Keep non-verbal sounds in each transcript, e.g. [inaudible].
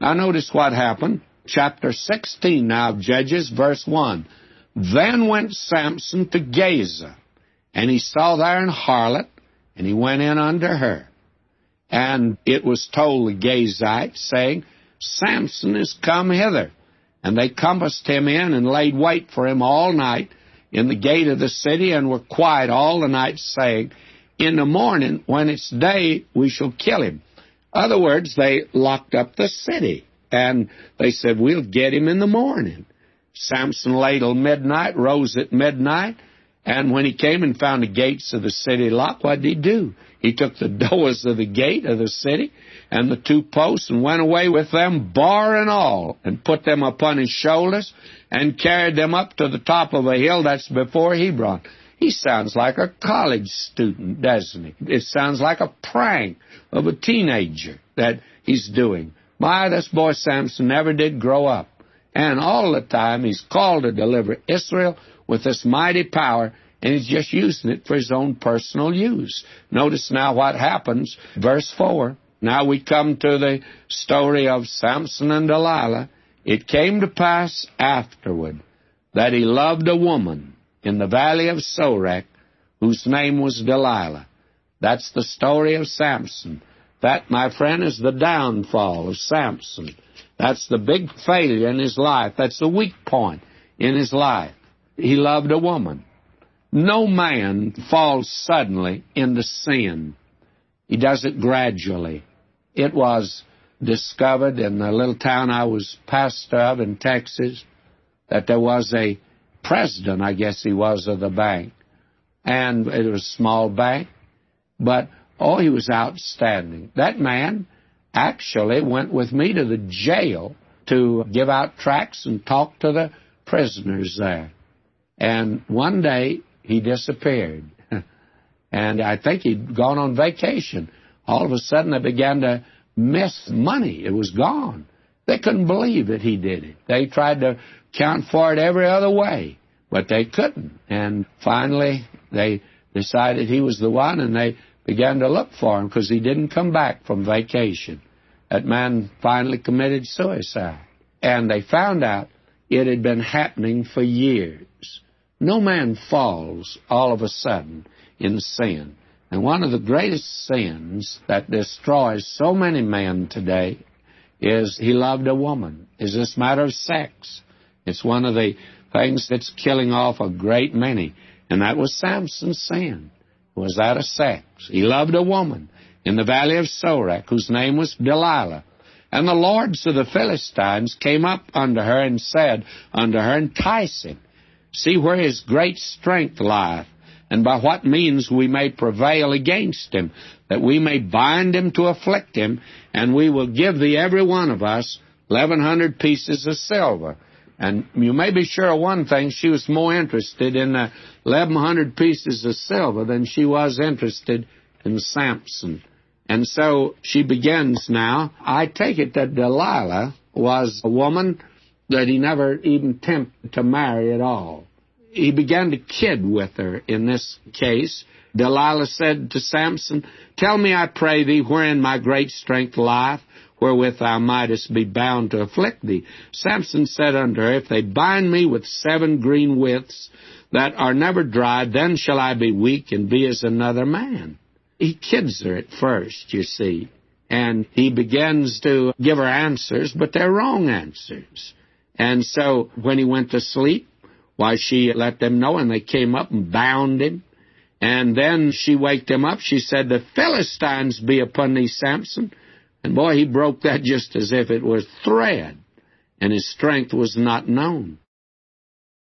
Now notice what happened. Chapter 16 now of Judges, verse 1. Then went Samson to Gaza, and he saw there an harlot, and he went in unto her. And it was told the Gazites, saying, Samson is come hither. And they compassed him in and laid wait for him all night in the gate of the city, and were quiet all the night, saying, In the morning, when it's day, we shall kill him. Other words, they locked up the city, and they said, We'll get him in the morning. Samson lay till midnight, rose at midnight, and when he came and found the gates of the city locked, what did he do? He took the [laughs] doors of the gate of the city and the two posts and went away with them, bar and all, and put them upon his shoulders and carried them up to the top of a hill that's before Hebron. He sounds like a college student, doesn't he? It sounds like a prank of a teenager that he's doing. My, this boy Samson never did grow up. And all the time he's called to deliver Israel with this mighty power, and he's just using it for his own personal use. Notice now what happens. Verse 4. Now we come to the story of Samson and Delilah. It came to pass afterward that he loved a woman in the valley of Sorek whose name was Delilah. That's the story of Samson. That, my friend, is the downfall of Samson. That's the big failure in his life. That's the weak point in his life. He loved a woman. No man falls suddenly into sin. He does it gradually. It was discovered in the little town I was pastor of in Texas that there was a president, I guess he was, of the bank. And it was a small bank, but oh, he was outstanding. That man actually went with me to the jail to give out tracts and talk to the prisoners there. And one day he disappeared. [laughs] and I think he'd gone on vacation. All of a sudden they began to miss money. It was gone. They couldn't believe that he did it. They tried to count for it every other way, but they couldn't. And finally they decided he was the one and they began to look for him because he didn't come back from vacation. That man finally committed suicide. And they found out it had been happening for years. No man falls all of a sudden in sin. And one of the greatest sins that destroys so many men today is he loved a woman. Is this matter of sex? It's one of the things that's killing off a great many. And that was Samson's sin was that a sex. He loved a woman in the valley of Sorek, whose name was Delilah. And the lords of the Philistines came up unto her and said unto her, Entice him. See where his great strength lieth, and by what means we may prevail against him, that we may bind him to afflict him, and we will give thee every one of us eleven hundred pieces of silver. And you may be sure of one thing, she was more interested in the 1,100 pieces of silver than she was interested in Samson. And so she begins now. I take it that Delilah was a woman that he never even tempted to marry at all. He began to kid with her in this case. Delilah said to Samson, Tell me, I pray thee, wherein my great strength lieth, wherewith thou mightest be bound to afflict thee. Samson said unto her, If they bind me with seven green withs that are never dried, then shall I be weak and be as another man. He kids her at first, you see, and he begins to give her answers, but they're wrong answers. And so when he went to sleep, why, she let them know, and they came up and bound him. And then she waked him up. She said, The Philistines be upon thee, Samson. And boy, he broke that just as if it was thread, and his strength was not known.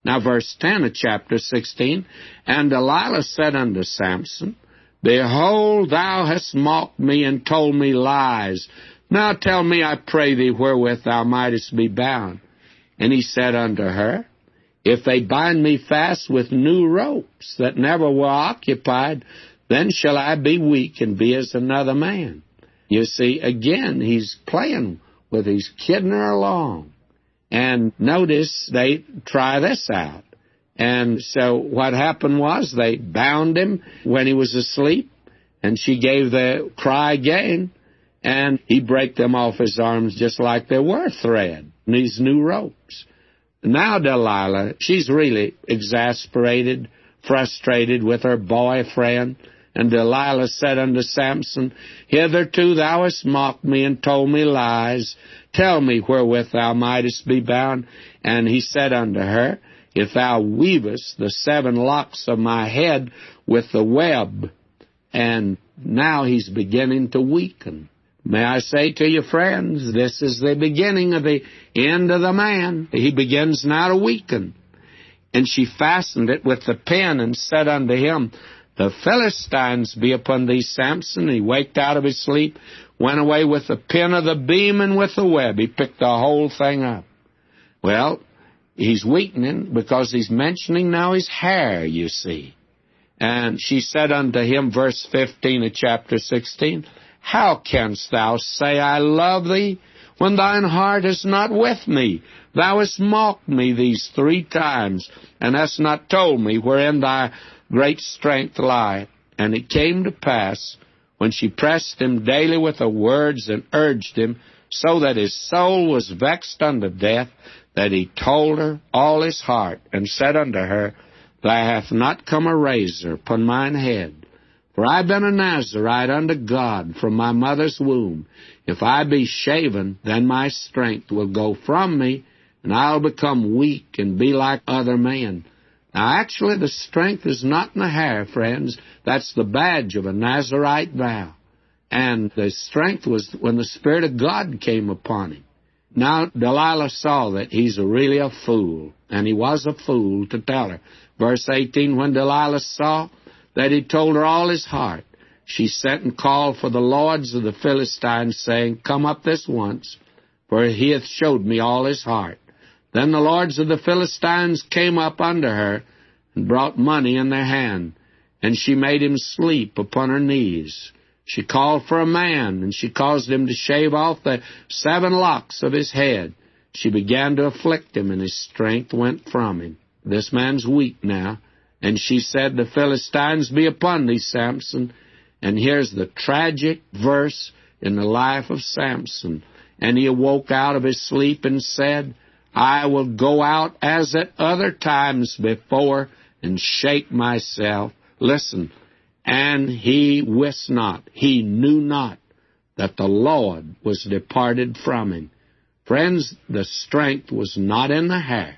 Now, verse 10 of chapter 16 And Delilah said unto Samson, Behold, thou hast mocked me and told me lies. Now tell me, I pray thee, wherewith thou mightest be bound. And he said unto her, If they bind me fast with new ropes that never were occupied, then shall I be weak and be as another man. You see, again, he's playing with, he's kidding her along. And notice they try this out. And so what happened was they bound him when he was asleep, and she gave the cry again, and he break them off his arms just like they were thread, these new ropes. Now Delilah, she's really exasperated, frustrated with her boyfriend. And Delilah said unto Samson, Hitherto thou hast mocked me and told me lies. Tell me wherewith thou mightest be bound. And he said unto her, If thou weavest the seven locks of my head with the web. And now he's beginning to weaken. May I say to you, friends, this is the beginning of the end of the man. He begins now to weaken. And she fastened it with the pin and said unto him, The Philistines be upon thee, Samson. He waked out of his sleep, went away with the pin of the beam and with the web. He picked the whole thing up. Well, he's weakening because he's mentioning now his hair, you see. And she said unto him, verse 15 of chapter 16, how canst thou say, I love thee, when thine heart is not with me? Thou hast mocked me these three times, and hast not told me wherein thy great strength lieth. And it came to pass, when she pressed him daily with her words and urged him, so that his soul was vexed unto death, that he told her all his heart, and said unto her, There hath not come a razor upon mine head, for I have been a Nazarite unto God from my mother's womb. If I be shaven, then my strength will go from me, and I'll become weak and be like other men. Now, actually, the strength is not in the hair, friends. That's the badge of a Nazarite vow. And the strength was when the Spirit of God came upon him. Now, Delilah saw that he's really a fool, and he was a fool to tell her. Verse 18, when Delilah saw that he told her all his heart. She sent and called for the lords of the Philistines, saying, Come up this once, for he hath showed me all his heart. Then the lords of the Philistines came up unto her, and brought money in their hand, and she made him sleep upon her knees. She called for a man, and she caused him to shave off the seven locks of his head. She began to afflict him, and his strength went from him. This man's weak now. And she said, The Philistines be upon thee, Samson. And here's the tragic verse in the life of Samson. And he awoke out of his sleep and said, I will go out as at other times before and shake myself. Listen, and he wist not, he knew not that the Lord was departed from him. Friends, the strength was not in the hair.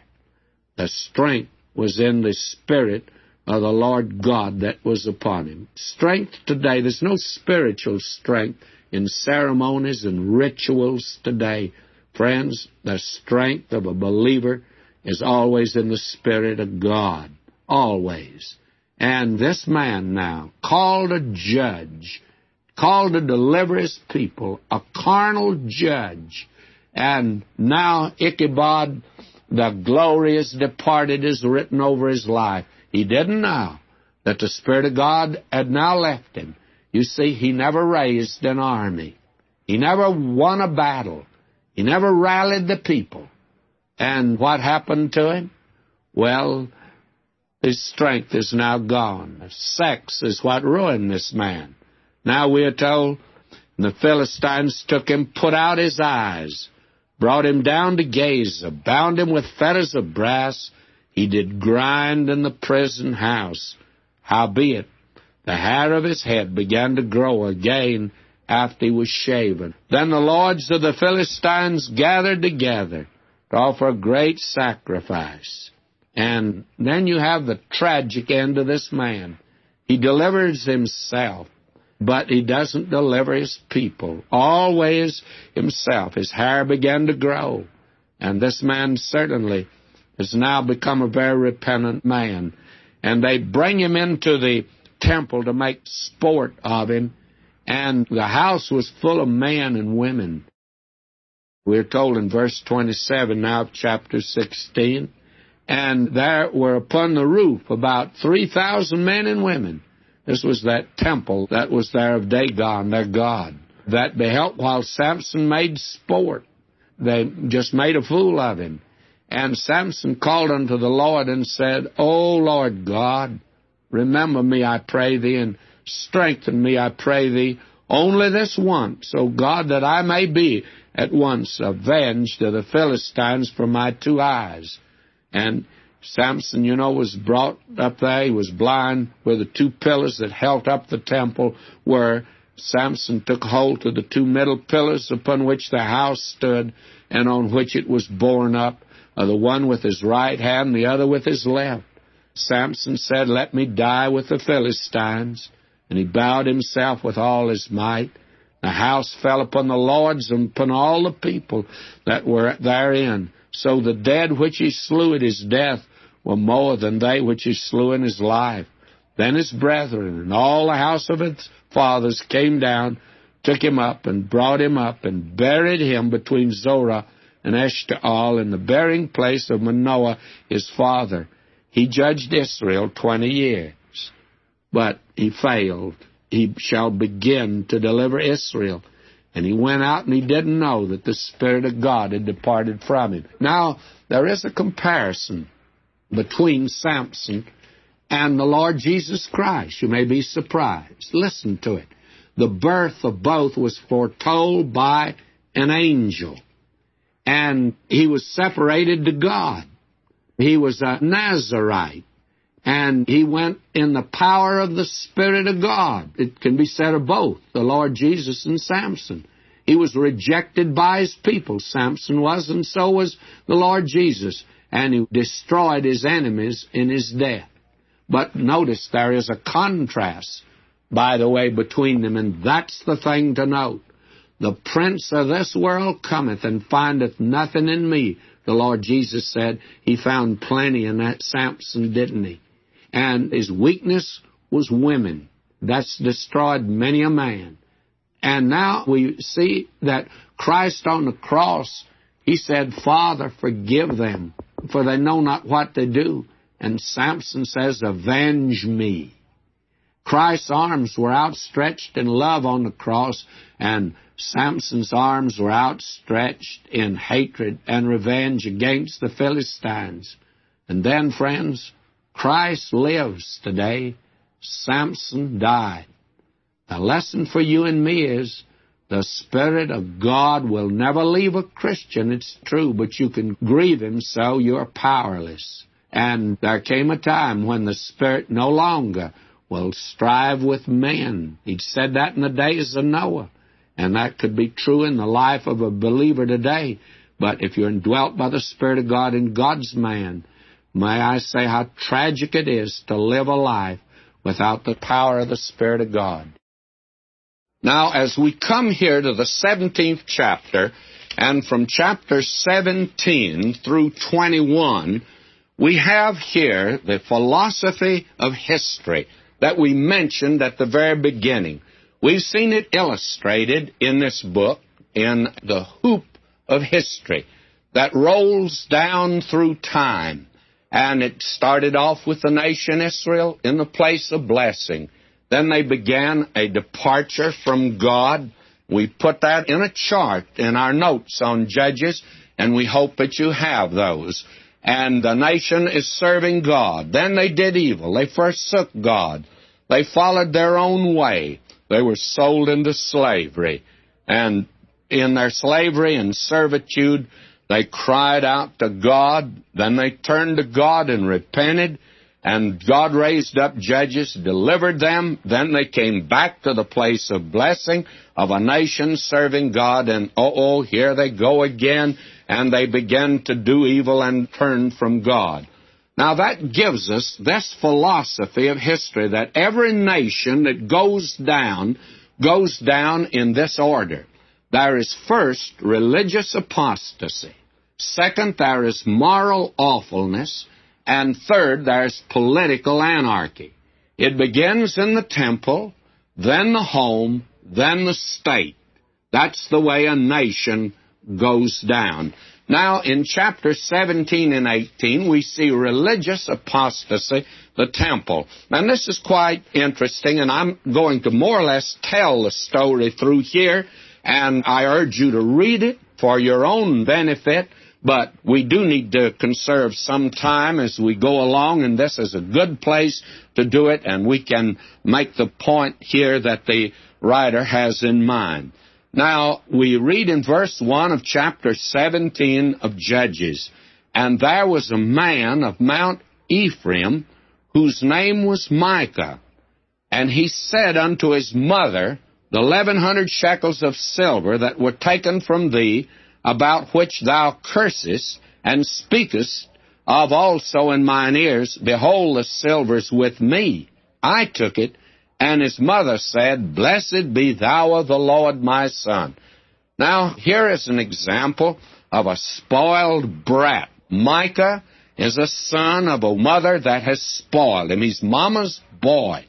The strength was in the Spirit of the Lord God that was upon him. Strength today, there's no spiritual strength in ceremonies and rituals today. Friends, the strength of a believer is always in the Spirit of God. Always. And this man now, called a judge, called to deliver his people, a carnal judge, and now Ichabod, the glorious departed, is written over his life. He didn't know that the Spirit of God had now left him. You see, he never raised an army. He never won a battle. He never rallied the people. And what happened to him? Well, his strength is now gone. Sex is what ruined this man. Now we are told the Philistines took him, put out his eyes, brought him down to Gaza, bound him with fetters of brass, he did grind in the prison house. Howbeit, the hair of his head began to grow again after he was shaven. Then the lords of the Philistines gathered together to offer great sacrifice. And then you have the tragic end of this man. He delivers himself, but he doesn't deliver his people. Always himself. His hair began to grow. And this man certainly has now become a very repentant man. And they bring him into the temple to make sport of him, and the house was full of men and women. We're told in verse 27 now of chapter 16, and there were upon the roof about 3,000 men and women. This was that temple that was there of Dagon, their god, that beheld while Samson made sport. They just made a fool of him. And Samson called unto the Lord and said, O Lord God, remember me, I pray thee, and strengthen me, I pray thee, only this once, O God, that I may be at once avenged of the Philistines for my two eyes. And Samson, you know, was brought up there. He was blind where the two pillars that held up the temple were. Samson took hold of the two middle pillars upon which the house stood and on which it was borne up, Uh, the one with his right hand, the other with his left. Samson said, Let me die with the Philistines. And he bowed himself with all his might. The house fell upon the lords and upon all the people that were therein. So the dead which he slew at his death were more than they which he slew in his life. Then his brethren and all the house of his fathers came down, took him up, and brought him up, and buried him between Zorah and Eshtaol in the burying place of Manoah his father. He judged Israel twenty years, but he failed. He shall begin to deliver Israel. And he went out and he didn't know that the Spirit of God had departed from him. Now, there is a comparison between Samson and the Lord Jesus Christ. You may be surprised. Listen to it. The birth of both was foretold by an angel, and he was separated to God. He was a Nazarite, and he went in the power of the Spirit of God. It can be said of both, the Lord Jesus and Samson. He was rejected by his people, Samson was, and so was the Lord Jesus, and he destroyed his enemies in his death. But notice there is a contrast, by the way, between them, and that's the thing to note. The prince of this world cometh and findeth nothing in me. The Lord Jesus said he found plenty in that Samson, didn't he? and his weakness was women. That's destroyed many a man. And now we see that Christ on the cross, he said, Father, forgive them, for they know not what they do. And Samson says, Avenge me. Christ's arms were outstretched in love on the cross, and Samson's arms were outstretched in hatred and revenge against the Philistines. And then, friends, Christ lives today. Samson died. The lesson for you and me is the Spirit of God will never leave a Christian, it's true, but you can grieve Him so you're powerless. And there came a time when the Spirit no longer will strive with men. He said that in the days of Noah. And that could be true in the life of a believer today. But if you're indwelt by the Spirit of God in God's man, May I say how tragic it is to live a life without the power of the Spirit of God. Now, as we come here to the 17th chapter, and from chapter 17 through 21, we have here the philosophy of history that we mentioned at the very beginning. We've seen it illustrated in this book in the hoop of history that rolls down through time and it started off with the nation Israel in the place of blessing. Then they began a departure from God. We put that in a chart in our notes on Judges, and we hope that you have those. And the nation is serving God. Then they did evil. They forsook God. They followed their own way. They were sold into slavery. And in their slavery and servitude, they cried out to God, then they turned to God and repented, and God raised up judges, delivered them, then they came back to the place of blessing of a nation serving God, and oh, oh, here they go again, and they begin to do evil and turn from God. Now that gives us this philosophy of history that every nation that goes down goes down in this order. There is first religious apostasy. Second, there is moral awfulness. And third, there's political anarchy. It begins in the temple, then the home, then the state. That's the way a nation goes down. Now, in chapter 17 and 18, we see religious apostasy, the temple. And this is quite interesting, and I'm going to more or less tell the story through here, and I urge you to read it for your own benefit but we do need to conserve some time as we go along, and this is a good place to do it, and we can make the point here that the writer has in mind. Now, we read in verse 1 of chapter 17 of Judges, And there was a man of Mount Ephraim, whose name was Micah. And he said unto his mother, The eleven hundred shekels of silver that were taken from thee, about which thou cursest, and speakest of also in mine ears, Behold, the silver's with me. I took it, and his mother said, Blessed be thou of the Lord, my son. Now, here is an example of a spoiled brat. Micah is a son of a mother that has spoiled him. He's mama's boy.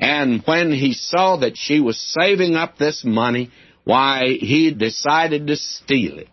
And when he saw that she was saving up this money, why, he decided to steal it.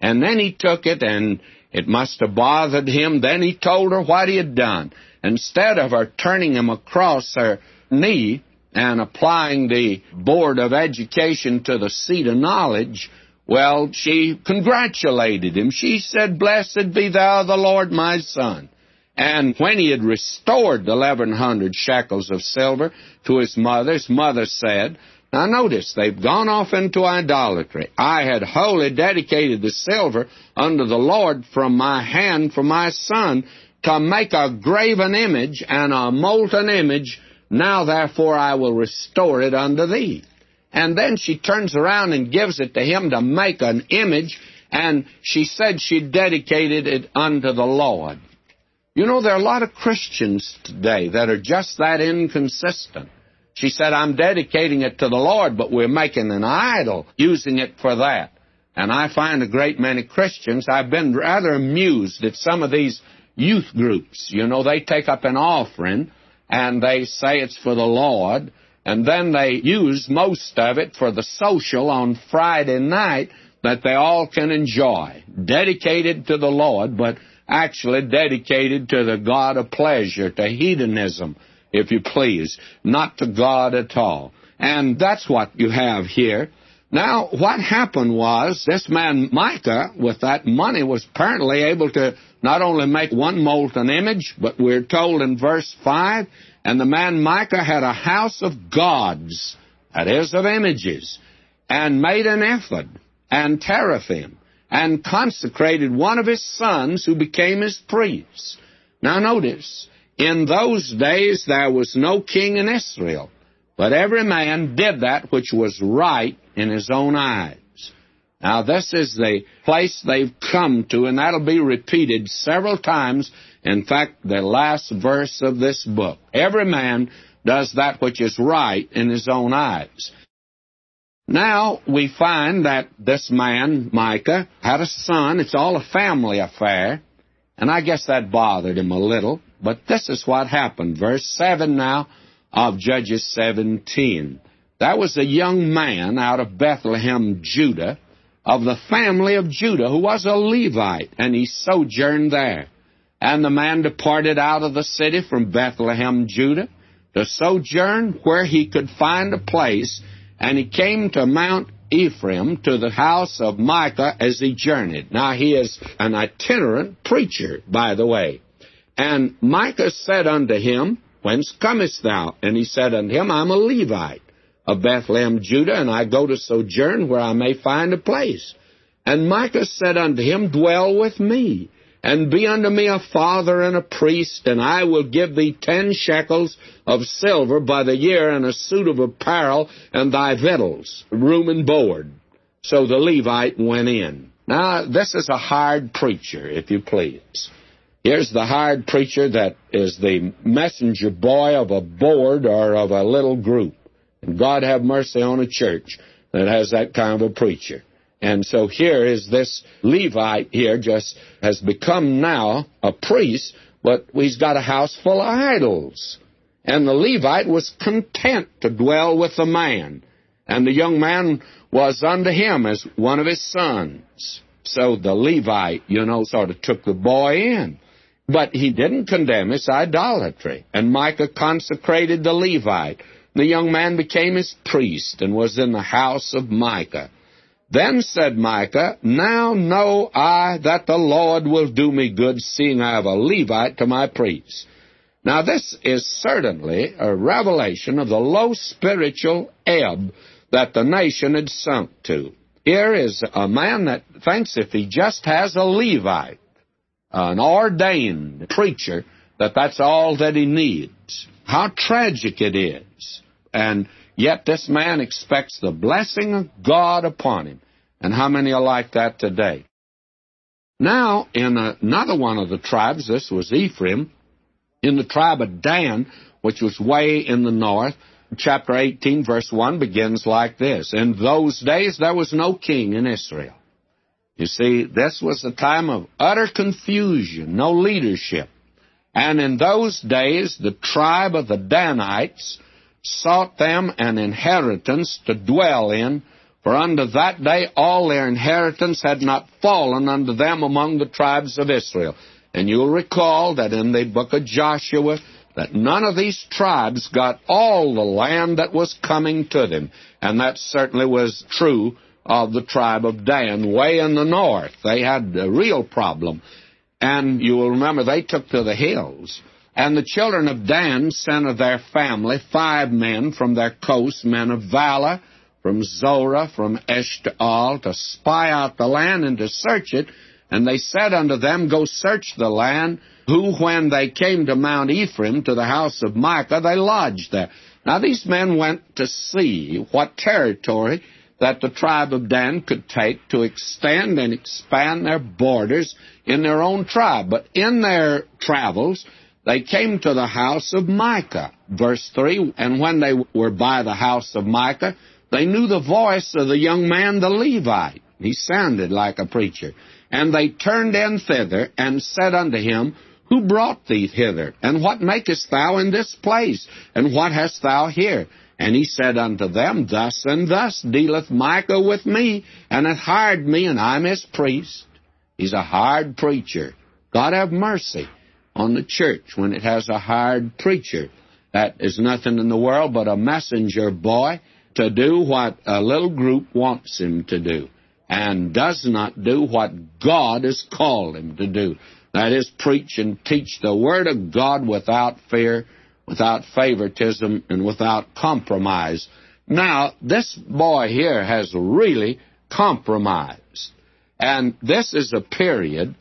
And then he took it, and it must have bothered him. Then he told her what he had done. Instead of her turning him across her knee and applying the Board of Education to the seat of knowledge, well, she congratulated him. She said, Blessed be thou the Lord my son. And when he had restored the eleven hundred shekels of silver to his mother, his mother said, Now notice, they've gone off into idolatry. I had wholly dedicated the silver unto the Lord from my hand for my son to make a graven image and a molten image. Now therefore I will restore it unto thee. And then she turns around and gives it to him to make an image, and she said she dedicated it unto the Lord. You know, there are a lot of Christians today that are just that inconsistent. She said, I'm dedicating it to the Lord, but we're making an idol, using it for that. And I find a great many Christians, I've been rather amused at some of these youth groups. You know, they take up an offering and they say it's for the Lord, and then they use most of it for the social on Friday night that they all can enjoy. Dedicated to the Lord, but actually dedicated to the God of pleasure, to hedonism, if you please, not to God at all. And that's what you have here. Now, what happened was this man Micah, with that money, was apparently able to not only make one molten image, but we're told in verse 5, and the man Micah had a house of gods, that is, of images, and made an ephod and teraphim and consecrated one of his sons who became his priest. Now notice, in those days there was no king in Israel, but every man did that which was right in his own eyes. Now this is the place they've come to, and that'll be repeated several times. In fact, the last verse of this book. Every man does that which is right in his own eyes. Now we find that this man, Micah, had a son. It's all a family affair. And I guess that bothered him a little. But this is what happened. Verse 7 now of Judges 17. That was a young man out of Bethlehem, Judah, of the family of Judah, who was a Levite, and he sojourned there. And the man departed out of the city from Bethlehem, Judah, to sojourn where he could find a place and he came to Mount Ephraim to the house of Micah as he journeyed. Now he is an itinerant preacher, by the way. And Micah said unto him, Whence comest thou? And he said unto him, I'm a Levite of Bethlehem, Judah, and I go to sojourn where I may find a place. And Micah said unto him, Dwell with me, and be unto me a father and a priest, and I will give thee ten shekels of silver by the year, and a suit of apparel, and thy victuals, room and board. So the Levite went in. Now, this is a hired preacher, if you please. Here's the hired preacher that is the messenger boy of a board or of a little group. God have mercy on a church that has that kind of a preacher. And so here is this Levite here just has become now a priest, but he's got a house full of idols. And the Levite was content to dwell with the man. And the young man was unto him as one of his sons. So the Levite, you know, sort of took the boy in. But he didn't condemn his idolatry. And Micah consecrated the Levite. The young man became his priest and was in the house of Micah. Then said Micah, Now know I that the Lord will do me good, seeing I have a Levite to my priest. Now, this is certainly a revelation of the low spiritual ebb that the nation had sunk to. Here is a man that thinks if he just has a Levite, an ordained preacher, that that's all that he needs. How tragic it is. And yet this man expects the blessing of God upon him. And how many are like that today? Now, in another one of the tribes, this was Ephraim, in the tribe of Dan, which was way in the north, chapter 18, verse 1 begins like this In those days there was no king in Israel. You see, this was a time of utter confusion, no leadership. And in those days, the tribe of the Danites sought them an inheritance to dwell in, for unto that day all their inheritance had not fallen unto them among the tribes of Israel. And you'll recall that in the book of Joshua, that none of these tribes got all the land that was coming to them. And that certainly was true of the tribe of Dan, way in the north. They had a real problem. And you will remember they took to the hills. And the children of Dan sent of their family five men from their coast, men of valor, from Zorah, from Eshtaol, to spy out the land and to search it. And they said unto them, Go search the land, who, when they came to Mount Ephraim, to the house of Micah, they lodged there. Now these men went to see what territory that the tribe of Dan could take to extend and expand their borders in their own tribe. But in their travels, they came to the house of Micah. Verse 3 And when they were by the house of Micah, they knew the voice of the young man, the Levite. He sounded like a preacher. And they turned in thither and said unto him, Who brought thee hither? And what makest thou in this place? And what hast thou here? And he said unto them, Thus and thus dealeth Micah with me, and hath hired me, and I'm his priest. He's a hired preacher. God have mercy on the church when it has a hired preacher. That is nothing in the world but a messenger boy to do what a little group wants him to do, and does not do what God has called him to do. That is, preach and teach the Word of God without fear without favoritism, and without compromise. Now, this boy here has really compromised. And this is a period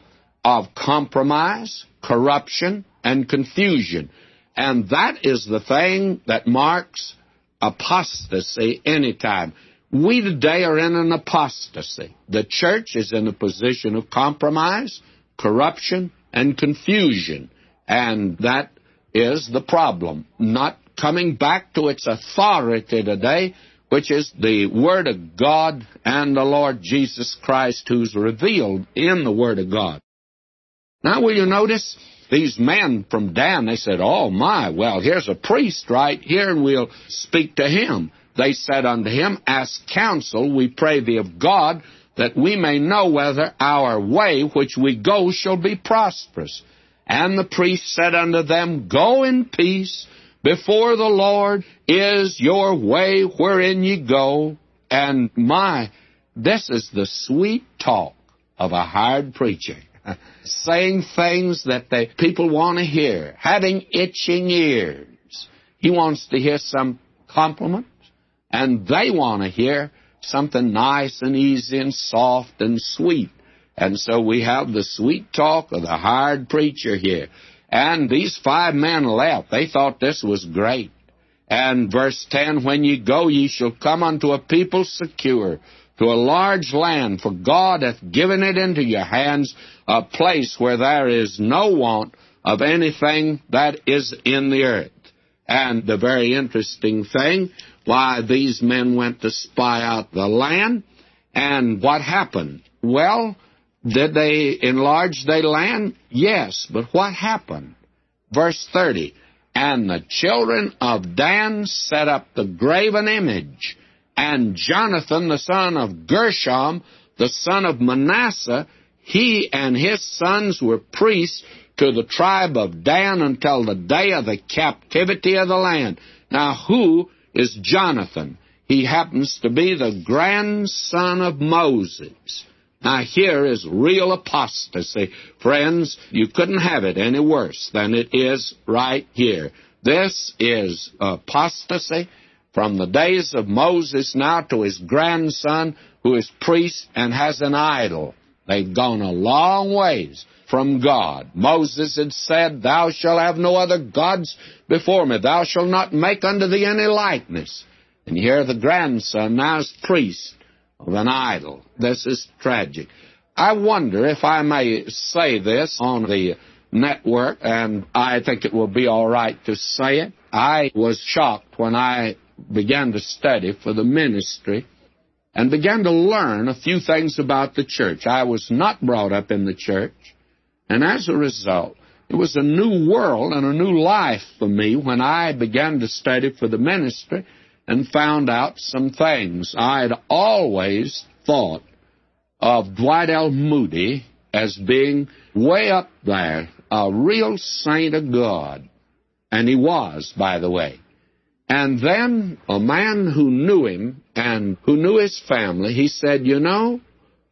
of compromise, corruption, and confusion. And that is the thing that marks apostasy anytime. We today are in an apostasy. The church is in a position of compromise, corruption, and confusion. And that is the problem. Not coming back to its authority today, which is the Word of God and the Lord Jesus Christ who's revealed in the Word of God. Now, will you notice? These men from Dan, they said, Oh my, well, here's a priest right here, and we'll speak to him. They said unto him, Ask counsel, we pray thee of God, that we may know whether our way which we go shall be prosperous. And the priest said unto them, Go in peace. Before the Lord is your way wherein ye go. And my, this is the sweet talk of a hired preacher. [laughs] Saying things that the people want to hear, having itching ears. He wants to hear some compliments, and they want to hear something nice and easy and soft and sweet. And so we have the sweet talk of the hired preacher here. And these five men left. They thought this was great. And verse 10 When ye go, ye shall come unto a people secure, to a large land, for God hath given it into your hands, a place where there is no want of anything that is in the earth. And the very interesting thing, why these men went to spy out the land, and what happened? Well, did they enlarge their land? Yes, but what happened? Verse 30 And the children of Dan set up the graven image, and Jonathan, the son of Gershom, the son of Manasseh, he and his sons were priests to the tribe of Dan until the day of the captivity of the land. Now, who is Jonathan? He happens to be the grandson of Moses. Now, here is real apostasy. Friends, you couldn't have it any worse than it is right here. This is apostasy from the days of Moses now to his grandson, who is priest and has an idol. They've gone a long ways from God. Moses had said, Thou shalt have no other gods before me. Thou shalt not make unto thee any likeness. And here the grandson now is priest of an idol. This is tragic. I wonder if I may say this on the network, and I think it will be all right to say it. I was shocked when I began to study for the ministry and began to learn a few things about the church. I was not brought up in the church, and as a result, it was a new world and a new life for me when I began to study for the ministry and found out some things. I had always thought of Dwight L. Moody as being way up there, a real saint of God. And he was, by the way. And then a man who knew him and who knew his family, he said, You know,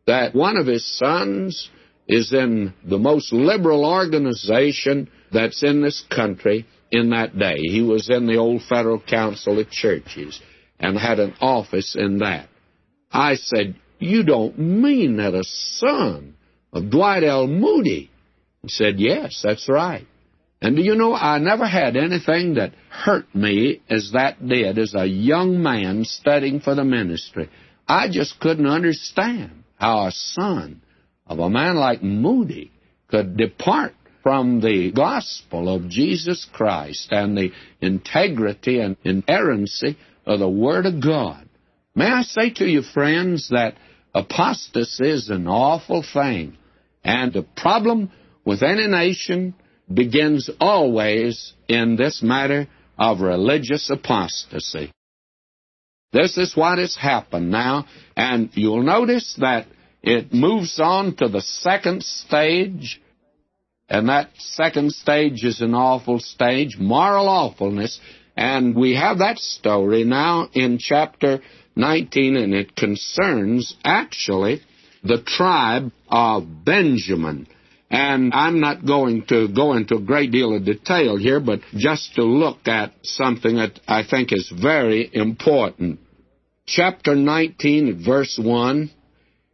that one of his sons is in the most liberal organization that's in this country, in that day. He was in the old Federal Council of Churches and had an office in that. I said, You don't mean that a son of Dwight L. Moody? He said, Yes, that's right. And do you know, I never had anything that hurt me as that did as a young man studying for the ministry. I just couldn't understand how a son of a man like Moody could depart from the gospel of Jesus Christ and the integrity and inerrancy of the Word of God. May I say to you, friends, that apostasy is an awful thing. And the problem with any nation begins always in this matter of religious apostasy. This is what has happened now, and you'll notice that it moves on to the second stage and that second stage is an awful stage, moral awfulness. And we have that story now in chapter 19, and it concerns actually the tribe of Benjamin. And I'm not going to go into a great deal of detail here, but just to look at something that I think is very important. Chapter 19, verse 1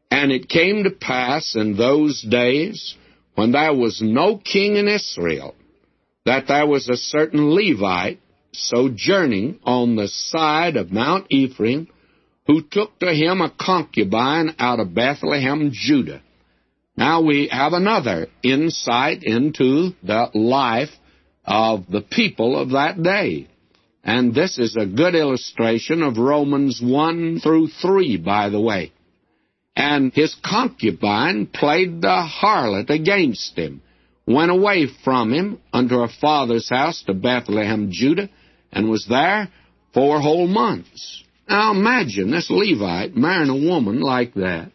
And it came to pass in those days when there was no king in Israel, that there was a certain Levite sojourning on the side of Mount Ephraim, who took to him a concubine out of Bethlehem, Judah. Now we have another insight into the life of the people of that day. And this is a good illustration of Romans 1 through 3, by the way. And his concubine played the harlot against him, went away from him unto her father's house to Bethlehem, Judah, and was there four whole months. Now imagine this Levite marrying a woman like that.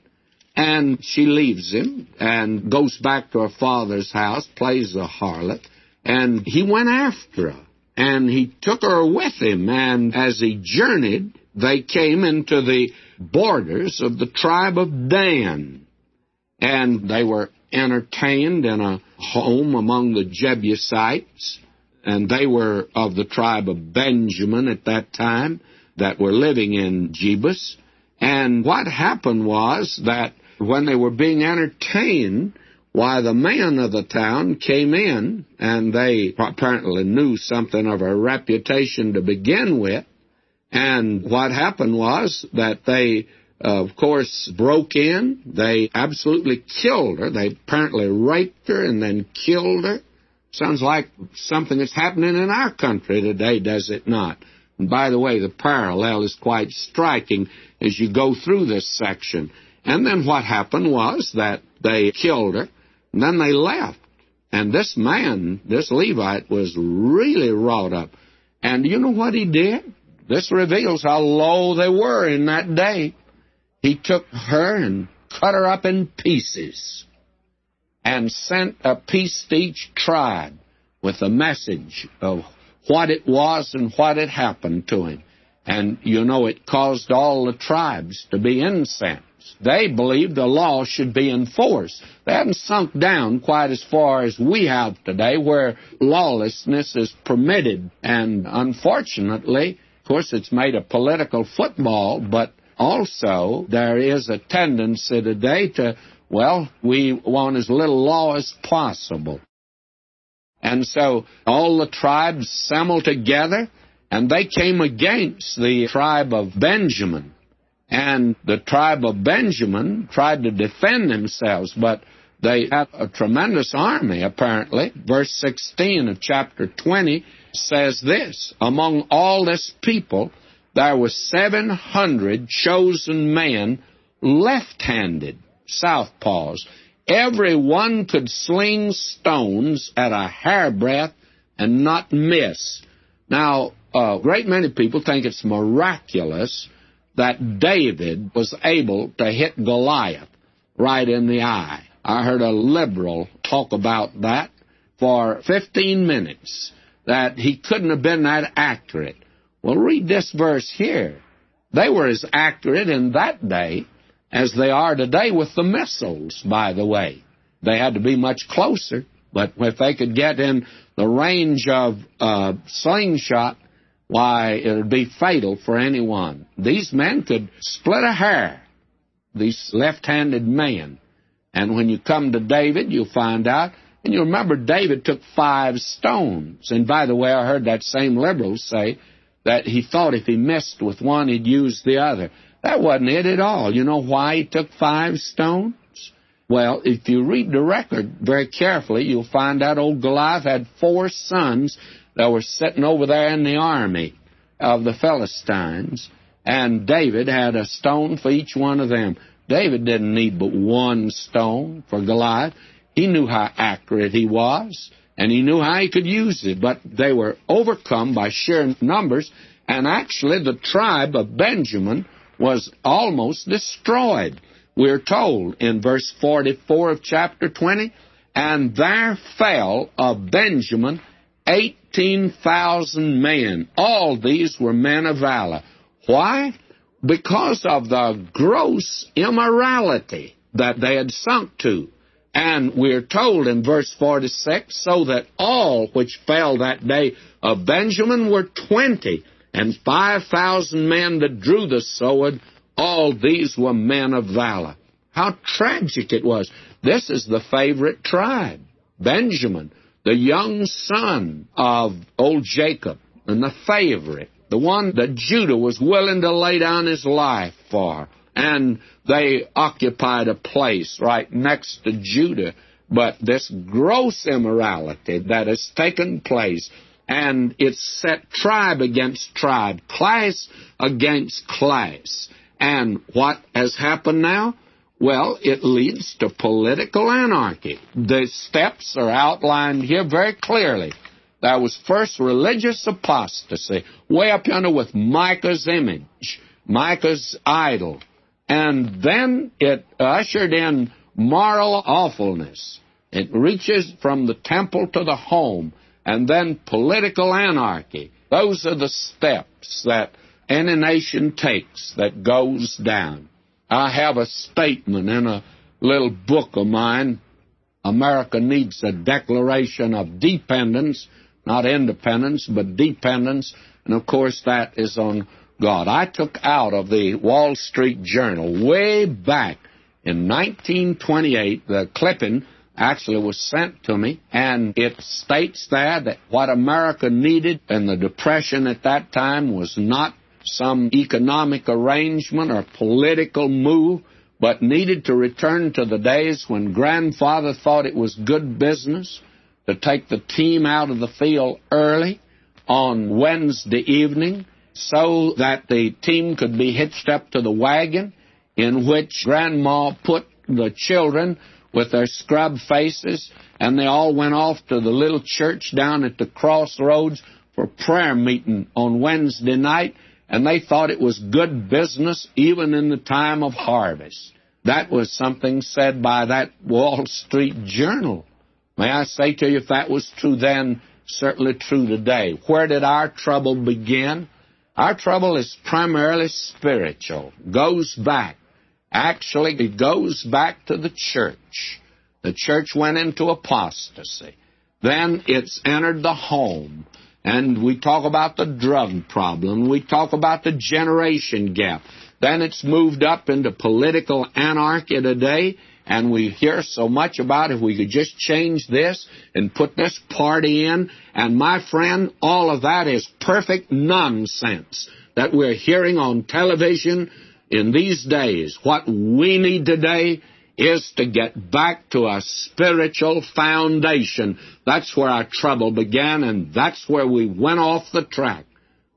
And she leaves him and goes back to her father's house, plays the harlot, and he went after her. And he took her with him, and as he journeyed, they came into the borders of the tribe of Dan. And they were entertained in a home among the Jebusites, and they were of the tribe of Benjamin at that time that were living in Jebus. And what happened was that when they were being entertained, why the man of the town came in, and they apparently knew something of her reputation to begin with, and what happened was that they, uh, of course, broke in. They absolutely killed her. They apparently raped her and then killed her. Sounds like something that's happening in our country today, does it not? And by the way, the parallel is quite striking as you go through this section. And then what happened was that they killed her, and then they left. And this man, this Levite, was really wrought up. And you know what he did? This reveals how low they were in that day. He took her and cut her up in pieces and sent a piece to each tribe with a message of what it was and what had happened to him. And you know, it caused all the tribes to be incensed. They believed the law should be enforced. They hadn't sunk down quite as far as we have today, where lawlessness is permitted. And unfortunately, of course, it's made a political football, but also there is a tendency today to, well, we want as little law as possible. And so all the tribes assembled together, and they came against the tribe of Benjamin. And the tribe of Benjamin tried to defend themselves, but they had a tremendous army, apparently. Verse 16 of chapter 20 says this Among all this people, there were 700 chosen men left handed, southpaws. Every one could sling stones at a hairbreadth and not miss. Now, a great many people think it's miraculous that David was able to hit Goliath right in the eye. I heard a liberal talk about that for 15 minutes, that he couldn't have been that accurate. Well, read this verse here. They were as accurate in that day as they are today with the missiles, by the way. They had to be much closer, but if they could get in the range of a slingshot, why, it would be fatal for anyone. These men could split a hair, these left handed men. And when you come to David, you'll find out. And you remember David took five stones. And by the way, I heard that same liberal say that he thought if he messed with one, he'd use the other. That wasn't it at all. You know why he took five stones? Well, if you read the record very carefully, you'll find out old Goliath had four sons that were sitting over there in the army of the Philistines, and David had a stone for each one of them. David didn't need but one stone for Goliath. He knew how accurate he was, and he knew how he could use it, but they were overcome by sheer numbers, and actually the tribe of Benjamin was almost destroyed. We're told in verse 44 of chapter 20, and there fell of Benjamin 18,000 men. All these were men of valor. Why? Because of the gross immorality that they had sunk to. And we're told in verse 46 so that all which fell that day of Benjamin were 20, and 5,000 men that drew the sword, all these were men of valor. How tragic it was. This is the favorite tribe, Benjamin the young son of old Jacob, and the favorite, the one that Judah was willing to lay down his life for. And they occupied a place right next to Judah. But this gross immorality that has taken place, and it's set tribe against tribe, class against class. And what has happened now? Well, it leads to political anarchy. The steps are outlined here very clearly. There was first religious apostasy, way up yonder with Micah's image, Micah's idol. And then it ushered in moral awfulness. It reaches from the temple to the home, and then political anarchy. Those are the steps that any nation takes that goes down. I have a statement in a little book of mine. America needs a declaration of dependence, not independence, but dependence. And of course, that is on God. I took out of the Wall Street Journal way back in 1928, the clipping actually was sent to me, and it states there that what America needed in the Depression at that time was not some economic arrangement or political move, but needed to return to the days when grandfather thought it was good business to take the team out of the field early on Wednesday evening so that the team could be hitched up to the wagon in which grandma put the children with their scrub faces and they all went off to the little church down at the crossroads for prayer meeting on Wednesday night and they thought it was good business even in the time of harvest. That was something said by that Wall Street Journal. May I say to you, if that was true then, certainly true today. Where did our trouble begin? Our trouble is primarily spiritual, goes back. Actually, it goes back to the church. The church went into apostasy. Then it's entered the home. And we talk about the drug problem. We talk about the generation gap. Then it's moved up into political anarchy today. And we hear so much about if we could just change this and put this party in. And my friend, all of that is perfect nonsense that we're hearing on television in these days. What we need today is to get back to a spiritual foundation. That's where our trouble began, and that's where we went off the track.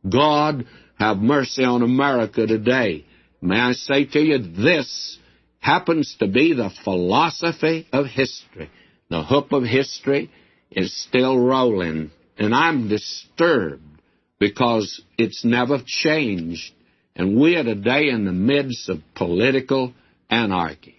God have mercy on America today. May I say to you, this happens to be the philosophy of history. The hoop of history is still rolling, and I'm disturbed because it's never changed. And we are today in the midst of political anarchy.